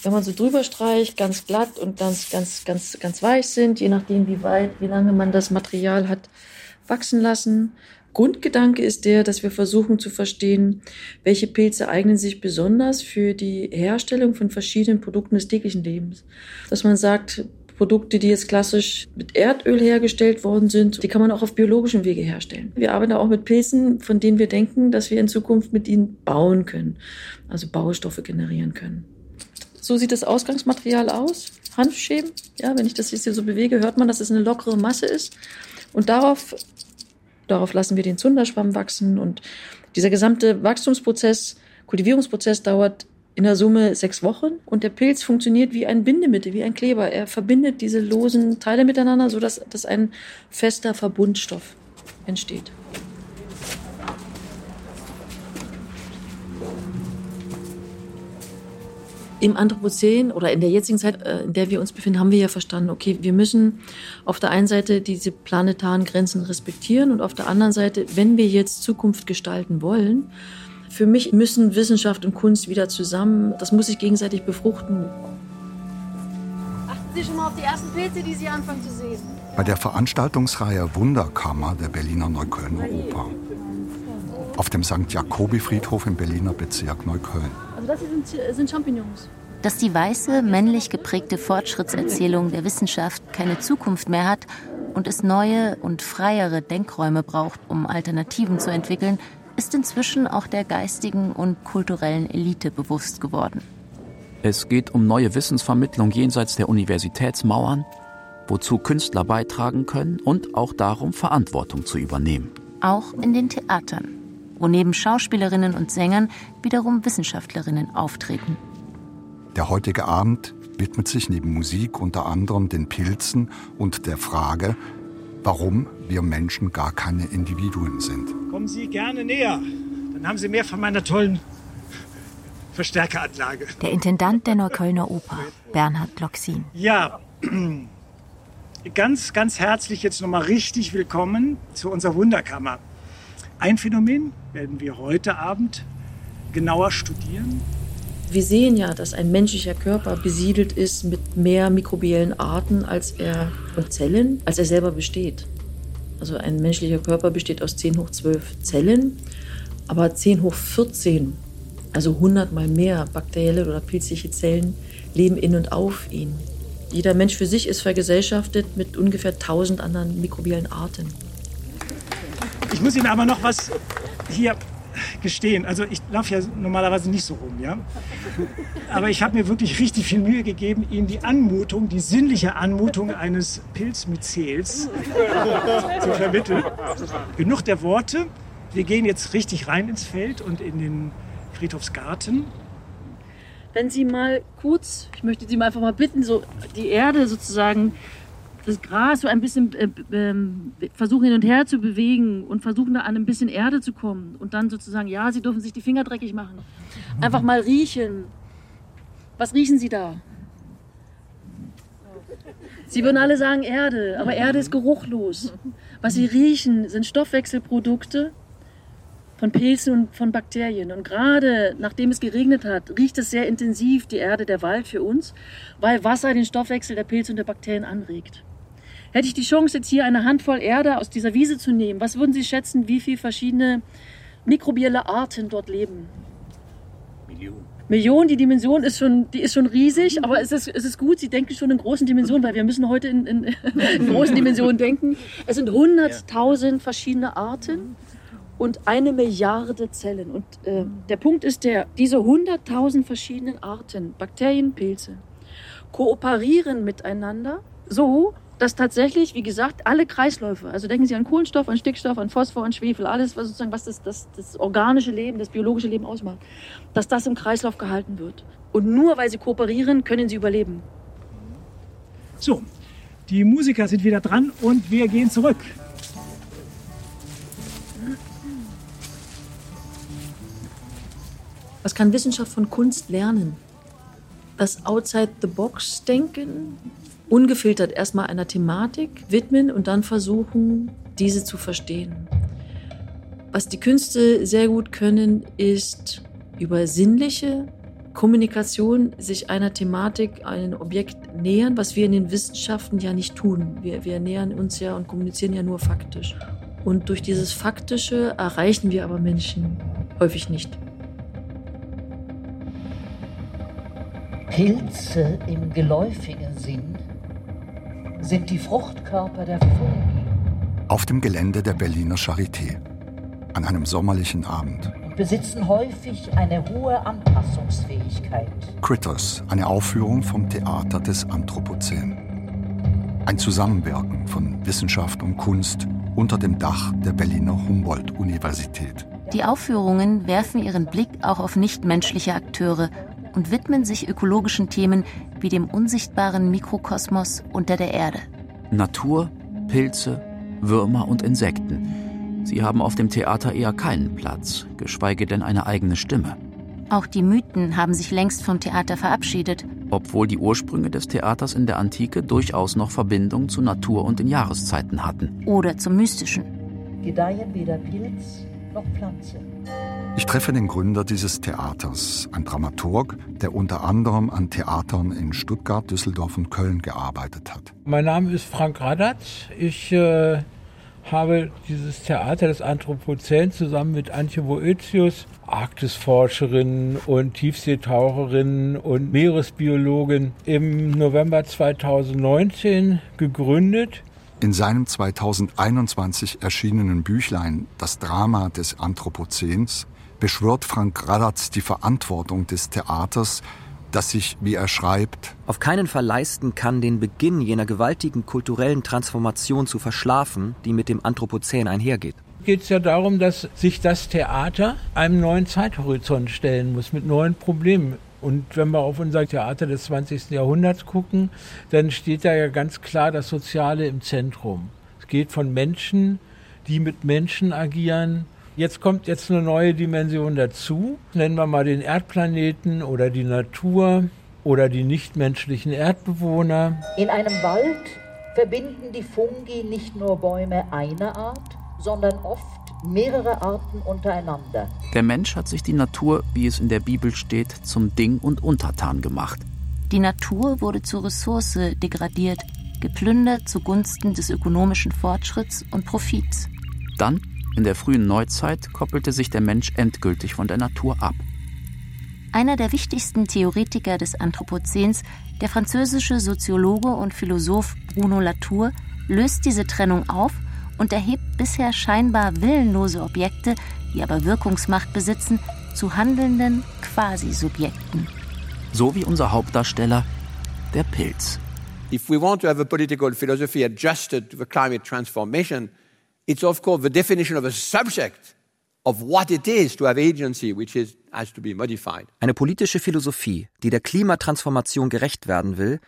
Wenn man so drüber streicht, ganz glatt und ganz, ganz, ganz, ganz weich sind, je nachdem wie weit, wie lange man das Material hat wachsen lassen, Grundgedanke ist der, dass wir versuchen zu verstehen, welche Pilze eignen sich besonders für die Herstellung von verschiedenen Produkten des täglichen Lebens. Dass man sagt, Produkte, die jetzt klassisch mit Erdöl hergestellt worden sind, die kann man auch auf biologischem Wege herstellen. Wir arbeiten auch mit Pilzen, von denen wir denken, dass wir in Zukunft mit ihnen bauen können, also Baustoffe generieren können. So sieht das Ausgangsmaterial aus. Hanfschäben. Ja, wenn ich das jetzt hier so bewege, hört man, dass es eine lockere Masse ist. Und darauf Darauf lassen wir den Zunderschwamm wachsen und dieser gesamte Wachstumsprozess, Kultivierungsprozess dauert in der Summe sechs Wochen und der Pilz funktioniert wie ein Bindemittel, wie ein Kleber. Er verbindet diese losen Teile miteinander, sodass dass ein fester Verbundstoff entsteht. Im Anthropozän oder in der jetzigen Zeit, äh, in der wir uns befinden, haben wir ja verstanden, okay, wir müssen auf der einen Seite diese planetaren Grenzen respektieren und auf der anderen Seite, wenn wir jetzt Zukunft gestalten wollen, für mich müssen Wissenschaft und Kunst wieder zusammen, das muss sich gegenseitig befruchten. Achten Sie schon mal auf die ersten Pilze, die Sie anfangen zu sehen. Bei der Veranstaltungsreihe Wunderkammer der Berliner Neuköllner Oper. Auf dem St. Jakobi-Friedhof im Berliner Bezirk Neukölln das sind, sind Champignons. Dass die weiße, männlich geprägte Fortschrittserzählung der Wissenschaft keine Zukunft mehr hat und es neue und freiere Denkräume braucht, um Alternativen zu entwickeln, ist inzwischen auch der geistigen und kulturellen Elite bewusst geworden. Es geht um neue Wissensvermittlung jenseits der Universitätsmauern, wozu Künstler beitragen können und auch darum, Verantwortung zu übernehmen. Auch in den Theatern wo neben Schauspielerinnen und Sängern wiederum Wissenschaftlerinnen auftreten. Der heutige Abend widmet sich neben Musik unter anderem den Pilzen und der Frage, warum wir Menschen gar keine Individuen sind. Kommen Sie gerne näher, dann haben Sie mehr von meiner tollen Verstärkeranlage. Der Intendant der Neuköllner Oper, Bernhard Loxin. Ja, ganz, ganz herzlich jetzt nochmal richtig willkommen zu unserer Wunderkammer. Ein Phänomen werden wir heute Abend genauer studieren. Wir sehen ja, dass ein menschlicher Körper besiedelt ist mit mehr mikrobiellen Arten als er und Zellen, als er selber besteht. Also ein menschlicher Körper besteht aus 10 hoch 12 Zellen, aber 10 hoch 14, also 100 mal mehr bakterielle oder pilzliche Zellen leben in und auf ihn. Jeder Mensch für sich ist vergesellschaftet mit ungefähr 1000 anderen mikrobiellen Arten. Ich muss Ihnen aber noch was hier gestehen. Also ich laufe ja normalerweise nicht so rum, ja. Aber ich habe mir wirklich richtig viel Mühe gegeben, Ihnen die Anmutung, die sinnliche Anmutung eines Pilzmyzels zu vermitteln. Genug der Worte. Wir gehen jetzt richtig rein ins Feld und in den Friedhofsgarten. Wenn Sie mal kurz, ich möchte Sie mal einfach mal bitten, so die Erde sozusagen das Gras so ein bisschen äh, äh, versuchen hin und her zu bewegen und versuchen da an ein bisschen Erde zu kommen und dann sozusagen, ja, Sie dürfen sich die Finger dreckig machen. Einfach mal riechen. Was riechen Sie da? Sie würden alle sagen Erde, aber Erde ist geruchlos. Was Sie riechen, sind Stoffwechselprodukte von Pilzen und von Bakterien. Und gerade nachdem es geregnet hat, riecht es sehr intensiv, die Erde, der Wald für uns, weil Wasser den Stoffwechsel der Pilze und der Bakterien anregt. Hätte ich die Chance, jetzt hier eine Handvoll Erde aus dieser Wiese zu nehmen, was würden Sie schätzen, wie viele verschiedene mikrobielle Arten dort leben? Millionen. Millionen, die Dimension ist schon, die ist schon riesig, aber es ist, es ist gut, Sie denken schon in großen Dimensionen, weil wir müssen heute in, in, in großen Dimensionen denken. Es sind 100.000 verschiedene Arten und eine Milliarde Zellen. Und äh, der Punkt ist der, diese 100.000 verschiedenen Arten, Bakterien, Pilze, kooperieren miteinander so, dass tatsächlich, wie gesagt, alle Kreisläufe, also denken Sie an Kohlenstoff, an Stickstoff, an Phosphor, an Schwefel, alles, was sozusagen, was das, das, das organische Leben, das biologische Leben ausmacht, dass das im Kreislauf gehalten wird. Und nur weil sie kooperieren, können sie überleben. So, die Musiker sind wieder dran und wir gehen zurück. Was kann Wissenschaft von Kunst lernen? Das Outside-the-Box-Denken, ungefiltert erstmal einer Thematik widmen und dann versuchen, diese zu verstehen. Was die Künste sehr gut können, ist über sinnliche Kommunikation sich einer Thematik, einem Objekt nähern, was wir in den Wissenschaften ja nicht tun. Wir, wir nähern uns ja und kommunizieren ja nur faktisch. Und durch dieses Faktische erreichen wir aber Menschen häufig nicht. Pilze im geläufigen Sinn sind die Fruchtkörper der Fungi. Auf dem Gelände der Berliner Charité. An einem sommerlichen Abend. Und besitzen häufig eine hohe Anpassungsfähigkeit. Critters, eine Aufführung vom Theater des Anthropozän. Ein Zusammenwirken von Wissenschaft und Kunst unter dem Dach der Berliner Humboldt-Universität. Die Aufführungen werfen ihren Blick auch auf nichtmenschliche Akteure und widmen sich ökologischen Themen wie dem unsichtbaren Mikrokosmos unter der Erde. Natur, Pilze, Würmer und Insekten. Sie haben auf dem Theater eher keinen Platz, geschweige denn eine eigene Stimme. Auch die Mythen haben sich längst vom Theater verabschiedet. Obwohl die Ursprünge des Theaters in der Antike durchaus noch Verbindung zu Natur und den Jahreszeiten hatten. Oder zum Mystischen. Gedeihen weder Pilz noch Pflanze. Ich treffe den Gründer dieses Theaters, ein Dramaturg, der unter anderem an Theatern in Stuttgart, Düsseldorf und Köln gearbeitet hat. Mein Name ist Frank Radatz. Ich äh, habe dieses Theater des Anthropozän zusammen mit Antje Boetius, Arktisforscherin und Tiefseetaucherin und Meeresbiologin, im November 2019 gegründet. In seinem 2021 erschienenen Büchlein Das Drama des Anthropozäns beschwört Frank Radatz die Verantwortung des Theaters, das sich, wie er schreibt, auf keinen Fall leisten kann, den Beginn jener gewaltigen kulturellen Transformation zu verschlafen, die mit dem Anthropozän einhergeht. Geht es ja darum, dass sich das Theater einem neuen Zeithorizont stellen muss, mit neuen Problemen. Und wenn wir auf unser Theater des 20. Jahrhunderts gucken, dann steht da ja ganz klar das Soziale im Zentrum. Es geht von Menschen, die mit Menschen agieren. Jetzt kommt jetzt eine neue Dimension dazu. Nennen wir mal den Erdplaneten oder die Natur oder die nichtmenschlichen Erdbewohner. In einem Wald verbinden die Fungi nicht nur Bäume einer Art, sondern oft mehrere Arten untereinander. Der Mensch hat sich die Natur, wie es in der Bibel steht, zum Ding und Untertan gemacht. Die Natur wurde zur Ressource degradiert, geplündert zugunsten des ökonomischen Fortschritts und Profits. Dann, in der frühen Neuzeit, koppelte sich der Mensch endgültig von der Natur ab. Einer der wichtigsten Theoretiker des Anthropozäns, der französische Soziologe und Philosoph Bruno Latour, löst diese Trennung auf und erhebt bisher scheinbar willenlose Objekte, die aber Wirkungsmacht besitzen, zu handelnden Quasi-Subjekten. So wie unser Hauptdarsteller, der Pilz. If we want to have a political philosophy adjusted to the climate transformation, it's of course the definition of a subject of what it is to have agency, which is, has to be modified. Eine politische Philosophie, die der Klimatransformation gerecht werden will,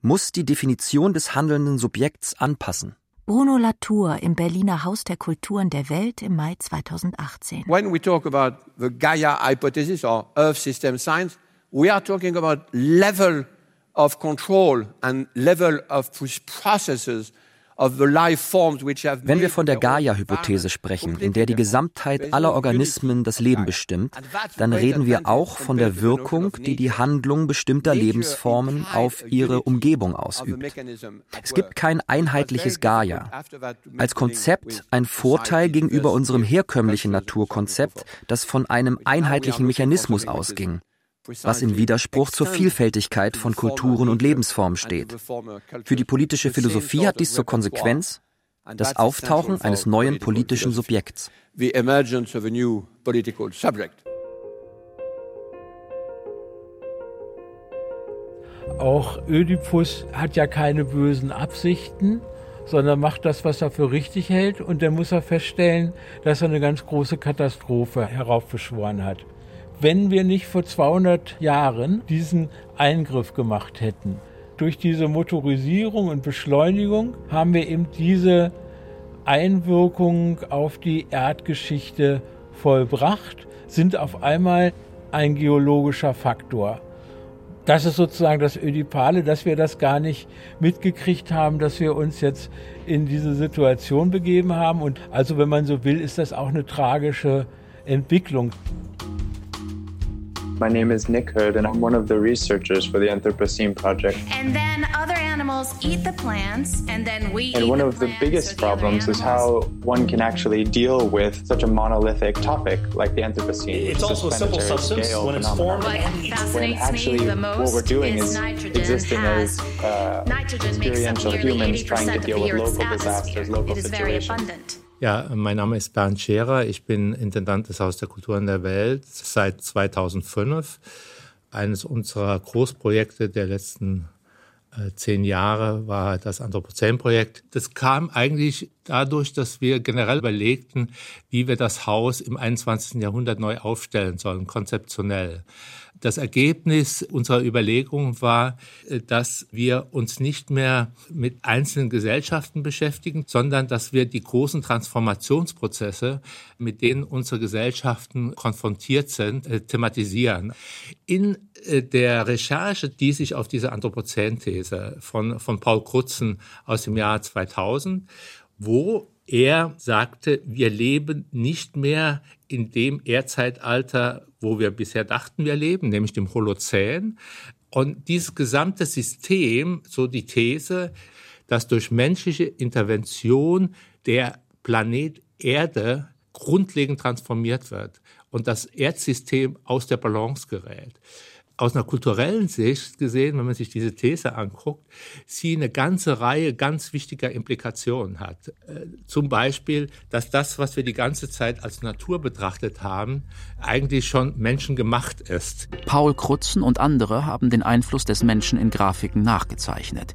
muss die Definition des handelnden Subjekts anpassen. Bruno Latour im Berliner Haus der Kulturen der Welt im Mai 2018. When we talk about the Gaia hypothesis or Earth system science, we are talking about level of control and level of processes wenn wir von der Gaia-Hypothese sprechen, in der die Gesamtheit aller Organismen das Leben bestimmt, dann reden wir auch von der Wirkung, die die Handlung bestimmter Lebensformen auf ihre Umgebung ausübt. Es gibt kein einheitliches Gaia. Als Konzept ein Vorteil gegenüber unserem herkömmlichen Naturkonzept, das von einem einheitlichen Mechanismus ausging was im Widerspruch zur Vielfältigkeit von Kulturen und Lebensformen steht. Für die politische Philosophie hat dies zur Konsequenz das Auftauchen eines neuen politischen Subjekts. Auch Ödipus hat ja keine bösen Absichten, sondern macht das, was er für richtig hält. Und dann muss er feststellen, dass er eine ganz große Katastrophe heraufbeschworen hat wenn wir nicht vor 200 Jahren diesen Eingriff gemacht hätten. Durch diese Motorisierung und Beschleunigung haben wir eben diese Einwirkung auf die Erdgeschichte vollbracht, sind auf einmal ein geologischer Faktor. Das ist sozusagen das Ödipale, dass wir das gar nicht mitgekriegt haben, dass wir uns jetzt in diese Situation begeben haben. Und also, wenn man so will, ist das auch eine tragische Entwicklung. My name is Nick Hood, and I'm one of the researchers for the Anthropocene project. And then other animals eat the plants, and then we eat. And one of the, the biggest problems is how one can actually deal with such a monolithic topic like the Anthropocene. It's also a simple substance when it's formed. When actually what we're doing is existing as uh, experiential humans trying to deal with local disasters, local situations. Ja, mein Name ist Bernd Scherer. Ich bin Intendant des Haus der Kulturen der Welt seit 2005. Eines unserer Großprojekte der letzten äh, zehn Jahre war das Anthropozän-Projekt. Das kam eigentlich dadurch, dass wir generell überlegten, wie wir das Haus im 21. Jahrhundert neu aufstellen sollen, konzeptionell. Das Ergebnis unserer Überlegungen war, äh, dass wir uns nicht mehr mit einzelnen Gesellschaften beschäftigen, sondern dass wir die großen Transformationsprozesse, mit denen unsere Gesellschaften konfrontiert sind, äh, thematisieren. In äh, der Recherche, die sich auf diese Anthropozän-These von, von Paul Krutzen aus dem Jahr 2000, wo er sagte, wir leben nicht mehr in dem Erdzeitalter, wo wir bisher dachten, wir leben, nämlich dem Holozän. Und dieses gesamte System, so die These, dass durch menschliche Intervention der Planet Erde grundlegend transformiert wird und das Erdsystem aus der Balance gerät aus einer kulturellen Sicht gesehen, wenn man sich diese These anguckt, sie eine ganze Reihe ganz wichtiger Implikationen hat. Äh, zum Beispiel, dass das, was wir die ganze Zeit als Natur betrachtet haben, eigentlich schon menschengemacht ist. Paul Krutzen und andere haben den Einfluss des Menschen in Grafiken nachgezeichnet.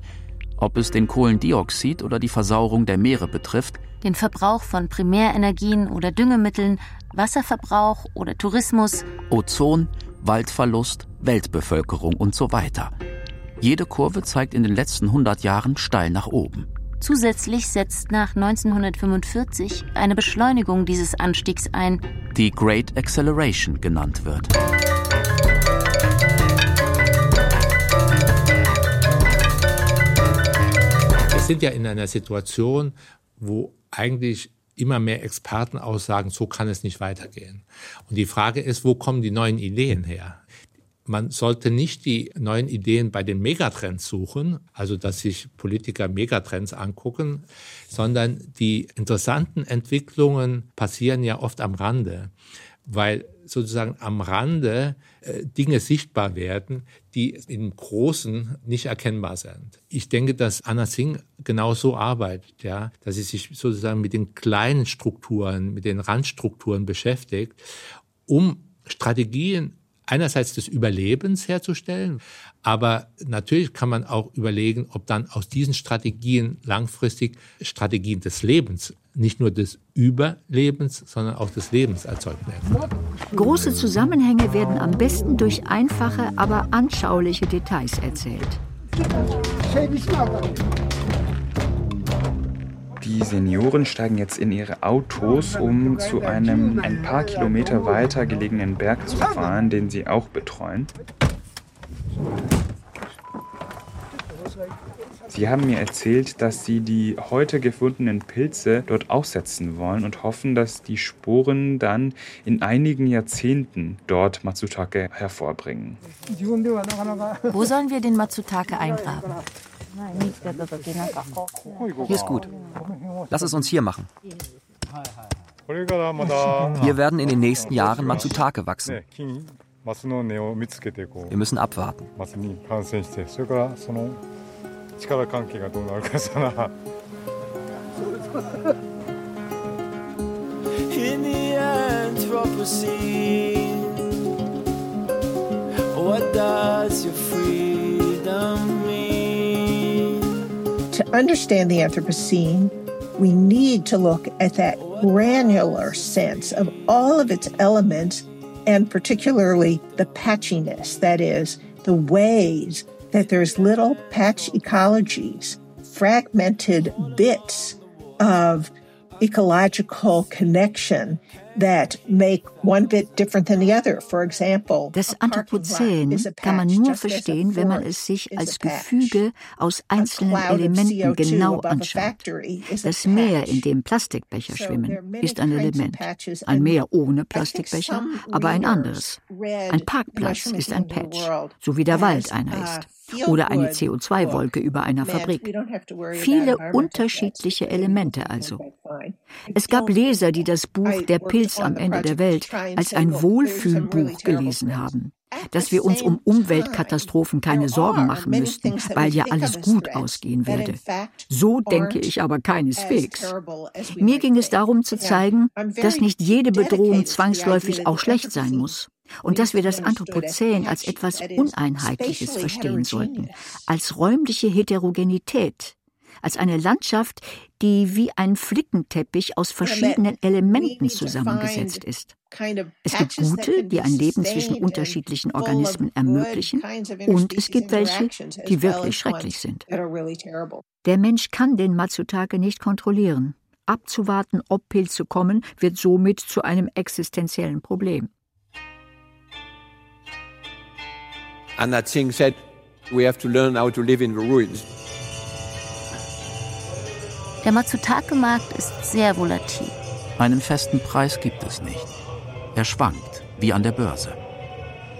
Ob es den Kohlendioxid oder die Versauerung der Meere betrifft, den Verbrauch von Primärenergien oder Düngemitteln, Wasserverbrauch oder Tourismus, Ozon, Waldverlust, Weltbevölkerung und so weiter. Jede Kurve zeigt in den letzten 100 Jahren steil nach oben. Zusätzlich setzt nach 1945 eine Beschleunigung dieses Anstiegs ein, die Great Acceleration genannt wird. Wir sind ja in einer Situation, wo eigentlich immer mehr Experten aussagen, so kann es nicht weitergehen. Und die Frage ist, wo kommen die neuen Ideen her? Man sollte nicht die neuen Ideen bei den Megatrends suchen, also dass sich Politiker Megatrends angucken, sondern die interessanten Entwicklungen passieren ja oft am Rande, weil sozusagen am Rande äh, Dinge sichtbar werden, die im Großen nicht erkennbar sind. Ich denke, dass Anna Singh genau so arbeitet, ja, dass sie sich sozusagen mit den kleinen Strukturen, mit den Randstrukturen beschäftigt, um Strategien einerseits des Überlebens herzustellen, aber natürlich kann man auch überlegen, ob dann aus diesen Strategien langfristig Strategien des Lebens, nicht nur des Überlebens, sondern auch des Lebens erzeugt werden. Große Zusammenhänge werden am besten durch einfache, aber anschauliche Details erzählt. Die Senioren steigen jetzt in ihre Autos, um zu einem ein paar Kilometer weiter gelegenen Berg zu fahren, den sie auch betreuen. Sie haben mir erzählt, dass Sie die heute gefundenen Pilze dort aussetzen wollen und hoffen, dass die Sporen dann in einigen Jahrzehnten dort Matsutake hervorbringen. Wo sollen wir den Matsutake eingraben? Hier ist gut. Lass es uns hier machen. Hier werden in den nächsten Jahren Matsutake wachsen. Wir müssen abwarten. In the Anthropocene, what does your freedom mean? To understand the Anthropocene, we need to look at that granular sense of all of its elements and particularly the patchiness, that is, the ways that there's little patch ecologies, fragmented bits of ecological connection that make one bit different than the other. For example, das Anthropozän kann man nur verstehen, wenn man es sich als Gefüge aus einzelnen Elementen genau anschaut. Das Meer, in dem Plastikbecher schwimmen, ist ein Element. Ein Meer ohne Plastikbecher, aber ein anderes. Ein Parkplatz ist ein Patch, so wie der Wald einer ist oder eine CO2-Wolke über einer Fabrik. Viele unterschiedliche Elemente also. Es gab Leser, die das Buch Der Pilz am Ende der Welt als ein Wohlfühlbuch gelesen haben dass wir uns um Umweltkatastrophen keine Sorgen machen müssten, weil ja alles gut ausgehen werde. So denke ich aber keineswegs. Mir ging es darum zu zeigen, dass nicht jede Bedrohung zwangsläufig auch schlecht sein muss und dass wir das Anthropozän als etwas Uneinheitliches verstehen sollten, als räumliche Heterogenität, als eine Landschaft, die wie ein Flickenteppich aus verschiedenen Elementen zusammengesetzt ist. Es gibt gute, die ein Leben zwischen unterschiedlichen Organismen ermöglichen, und es gibt welche, die wirklich schrecklich sind. Der Mensch kann den Matsutake nicht kontrollieren. Abzuwarten, ob Pilze kommen, wird somit zu einem existenziellen Problem. Anna Tsing said, we have to learn how to live in the ruins. Der Matsutake-Markt ist sehr volatil. Einen festen Preis gibt es nicht. Er schwankt, wie an der Börse.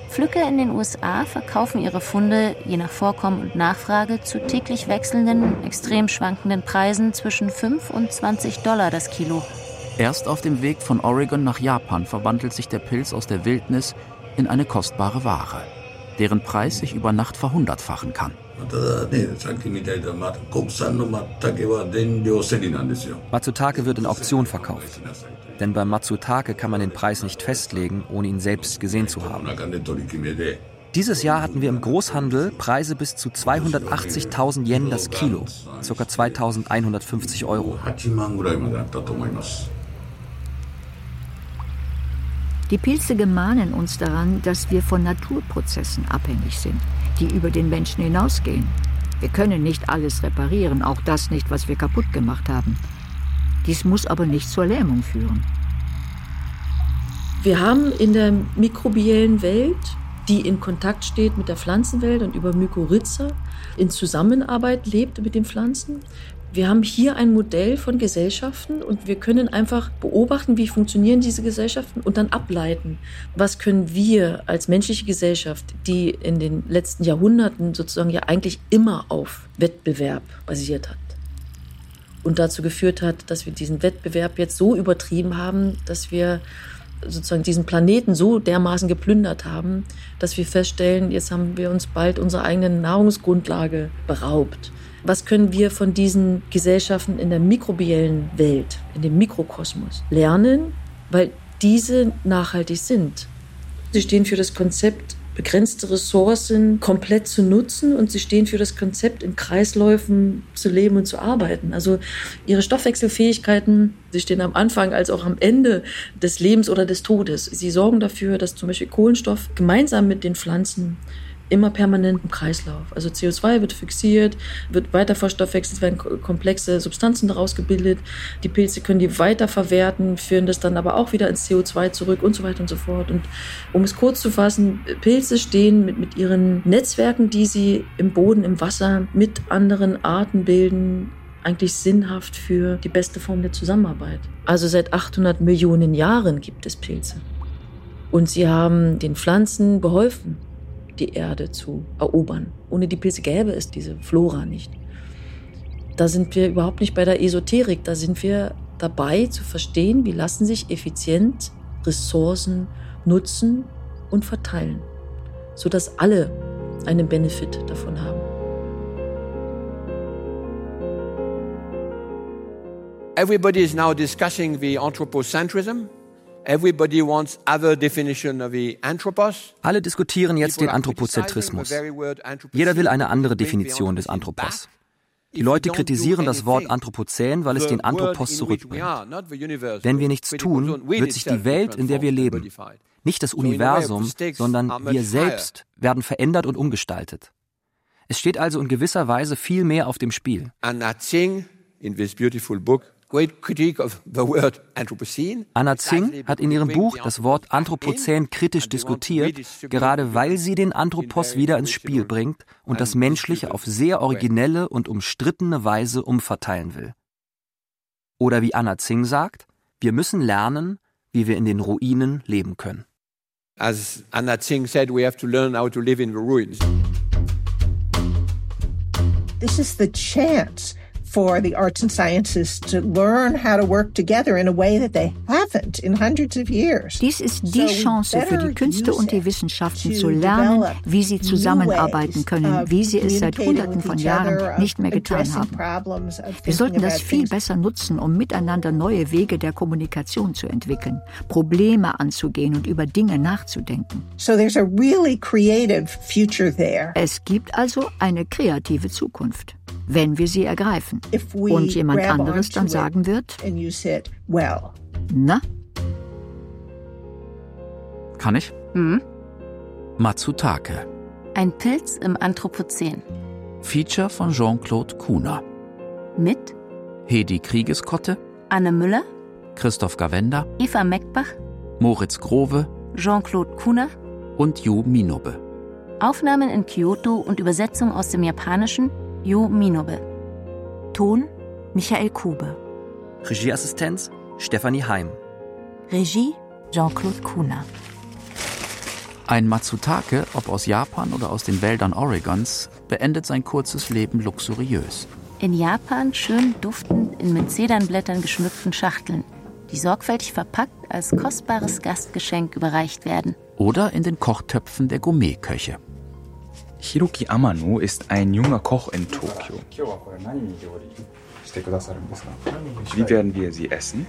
Pflücker in den USA verkaufen ihre Funde je nach Vorkommen und Nachfrage zu täglich wechselnden, extrem schwankenden Preisen zwischen 5 und 20 Dollar das Kilo. Erst auf dem Weg von Oregon nach Japan verwandelt sich der Pilz aus der Wildnis in eine kostbare Ware deren Preis sich über Nacht verhundertfachen kann. Matsutake wird in Auktion verkauft. Denn beim Matsutake kann man den Preis nicht festlegen, ohne ihn selbst gesehen zu haben. Dieses Jahr hatten wir im Großhandel Preise bis zu 280.000 Yen das Kilo, ca. 2.150 Euro. Die Pilze gemahnen uns daran, dass wir von Naturprozessen abhängig sind, die über den Menschen hinausgehen. Wir können nicht alles reparieren, auch das nicht, was wir kaputt gemacht haben. Dies muss aber nicht zur Lähmung führen. Wir haben in der mikrobiellen Welt, die in Kontakt steht mit der Pflanzenwelt und über Mykorrhiza in Zusammenarbeit lebt mit den Pflanzen, wir haben hier ein Modell von Gesellschaften und wir können einfach beobachten, wie funktionieren diese Gesellschaften und dann ableiten, was können wir als menschliche Gesellschaft, die in den letzten Jahrhunderten sozusagen ja eigentlich immer auf Wettbewerb basiert hat und dazu geführt hat, dass wir diesen Wettbewerb jetzt so übertrieben haben, dass wir sozusagen diesen Planeten so dermaßen geplündert haben, dass wir feststellen, jetzt haben wir uns bald unserer eigenen Nahrungsgrundlage beraubt. Was können wir von diesen Gesellschaften in der mikrobiellen Welt, in dem Mikrokosmos lernen, weil diese nachhaltig sind? Sie stehen für das Konzept, begrenzte Ressourcen komplett zu nutzen und sie stehen für das Konzept, in Kreisläufen zu leben und zu arbeiten. Also ihre Stoffwechselfähigkeiten, sie stehen am Anfang als auch am Ende des Lebens oder des Todes. Sie sorgen dafür, dass zum Beispiel Kohlenstoff gemeinsam mit den Pflanzen immer permanent im Kreislauf. Also CO2 wird fixiert, wird weiter verstoffwechselt, werden komplexe Substanzen daraus gebildet. Die Pilze können die weiter verwerten, führen das dann aber auch wieder ins CO2 zurück und so weiter und so fort. Und um es kurz zu fassen, Pilze stehen mit, mit ihren Netzwerken, die sie im Boden, im Wasser mit anderen Arten bilden, eigentlich sinnhaft für die beste Form der Zusammenarbeit. Also seit 800 Millionen Jahren gibt es Pilze. Und sie haben den Pflanzen geholfen, die Erde zu erobern. Ohne die Pilze gäbe es diese Flora nicht. Da sind wir überhaupt nicht bei der Esoterik, da sind wir dabei zu verstehen, wie lassen sich effizient Ressourcen nutzen und verteilen, sodass alle einen Benefit davon haben. Everybody is now discussing the anthropocentrism. Alle diskutieren jetzt den Anthropozentrismus. Jeder will eine andere Definition des Anthropos. Die Leute kritisieren das Wort Anthropozän, weil es den Anthropos zurückbringt. Wenn wir nichts tun, wird sich die Welt, in der wir leben, nicht das Universum, sondern wir selbst werden verändert und umgestaltet. Es steht also in gewisser Weise viel mehr auf dem Spiel. And I think in this beautiful book Anna Zing hat in ihrem Buch das Wort Anthropozän kritisch diskutiert, gerade weil sie den Anthropos wieder ins Spiel bringt und das Menschliche auf sehr originelle und umstrittene Weise umverteilen will. Oder wie Anna Zing sagt, wir müssen lernen, wie wir in den Ruinen leben können. As Anna Zing said, we have to learn how to live in the ruins. This is the chance for the arts and sciences to learn how to work together in a way that they haven't in hundreds of years. Dies ist die Chance für die Künste und die Wissenschaften zu lernen, wie sie zusammenarbeiten können, wie sie es seit Hunderten von Jahren nicht mehr getan haben. Wir sollten das viel besser nutzen, um miteinander neue Wege der Kommunikation zu entwickeln, Probleme anzugehen und über Dinge nachzudenken. So there's a really creative future there. Es gibt also eine kreative Zukunft wenn wir sie ergreifen. Und jemand anderes dann sagen wird, na? Kann ich? Hm? Matsutake. Ein Pilz im Anthropozän. Feature von Jean-Claude Kuhner. Mit Hedi Kriegeskotte, Anne Müller, Christoph Gawenda, Eva Meckbach, Moritz Grove, Jean-Claude Kuhner und Yu Minobe. Aufnahmen in Kyoto und Übersetzung aus dem Japanischen Jo Minobe. Ton Michael Kube. Regieassistenz Stefanie Heim. Regie Jean-Claude Kuhner. Ein Matsutake, ob aus Japan oder aus den Wäldern Oregons, beendet sein kurzes Leben luxuriös. In Japan schön duftend in mit Zedernblättern geschmückten Schachteln, die sorgfältig verpackt als kostbares Gastgeschenk überreicht werden. Oder in den Kochtöpfen der Gourmetköche. Hiroki Amano ist ein junger Koch in Tokio. Wie werden wir sie essen?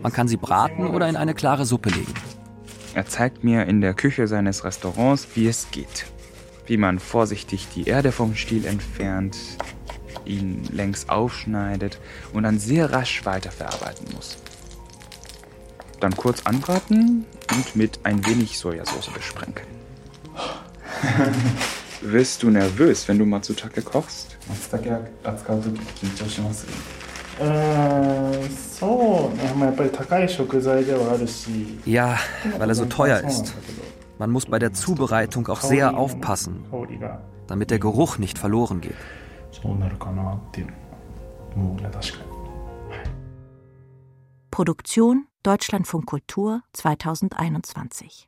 Man kann sie braten oder in eine klare Suppe legen. Er zeigt mir in der Küche seines Restaurants, wie es geht. Wie man vorsichtig die Erde vom Stiel entfernt, ihn längs aufschneidet und dann sehr rasch weiterverarbeiten muss. Dann kurz anbraten und mit ein wenig Sojasauce besprenkeln. Wirst du nervös, wenn du Matsutake kochst? Matsutake 扱う時緊張しますうーんそうね、まあ、やっぱり高い食材ではあるし Ja, weil er so teuer ist. Man muss bei der Zubereitung auch sehr aufpassen, damit der Geruch nicht verloren geht. そうなるかなっていう思うね確かに Produktion Deutschlandfunk Kultur 2021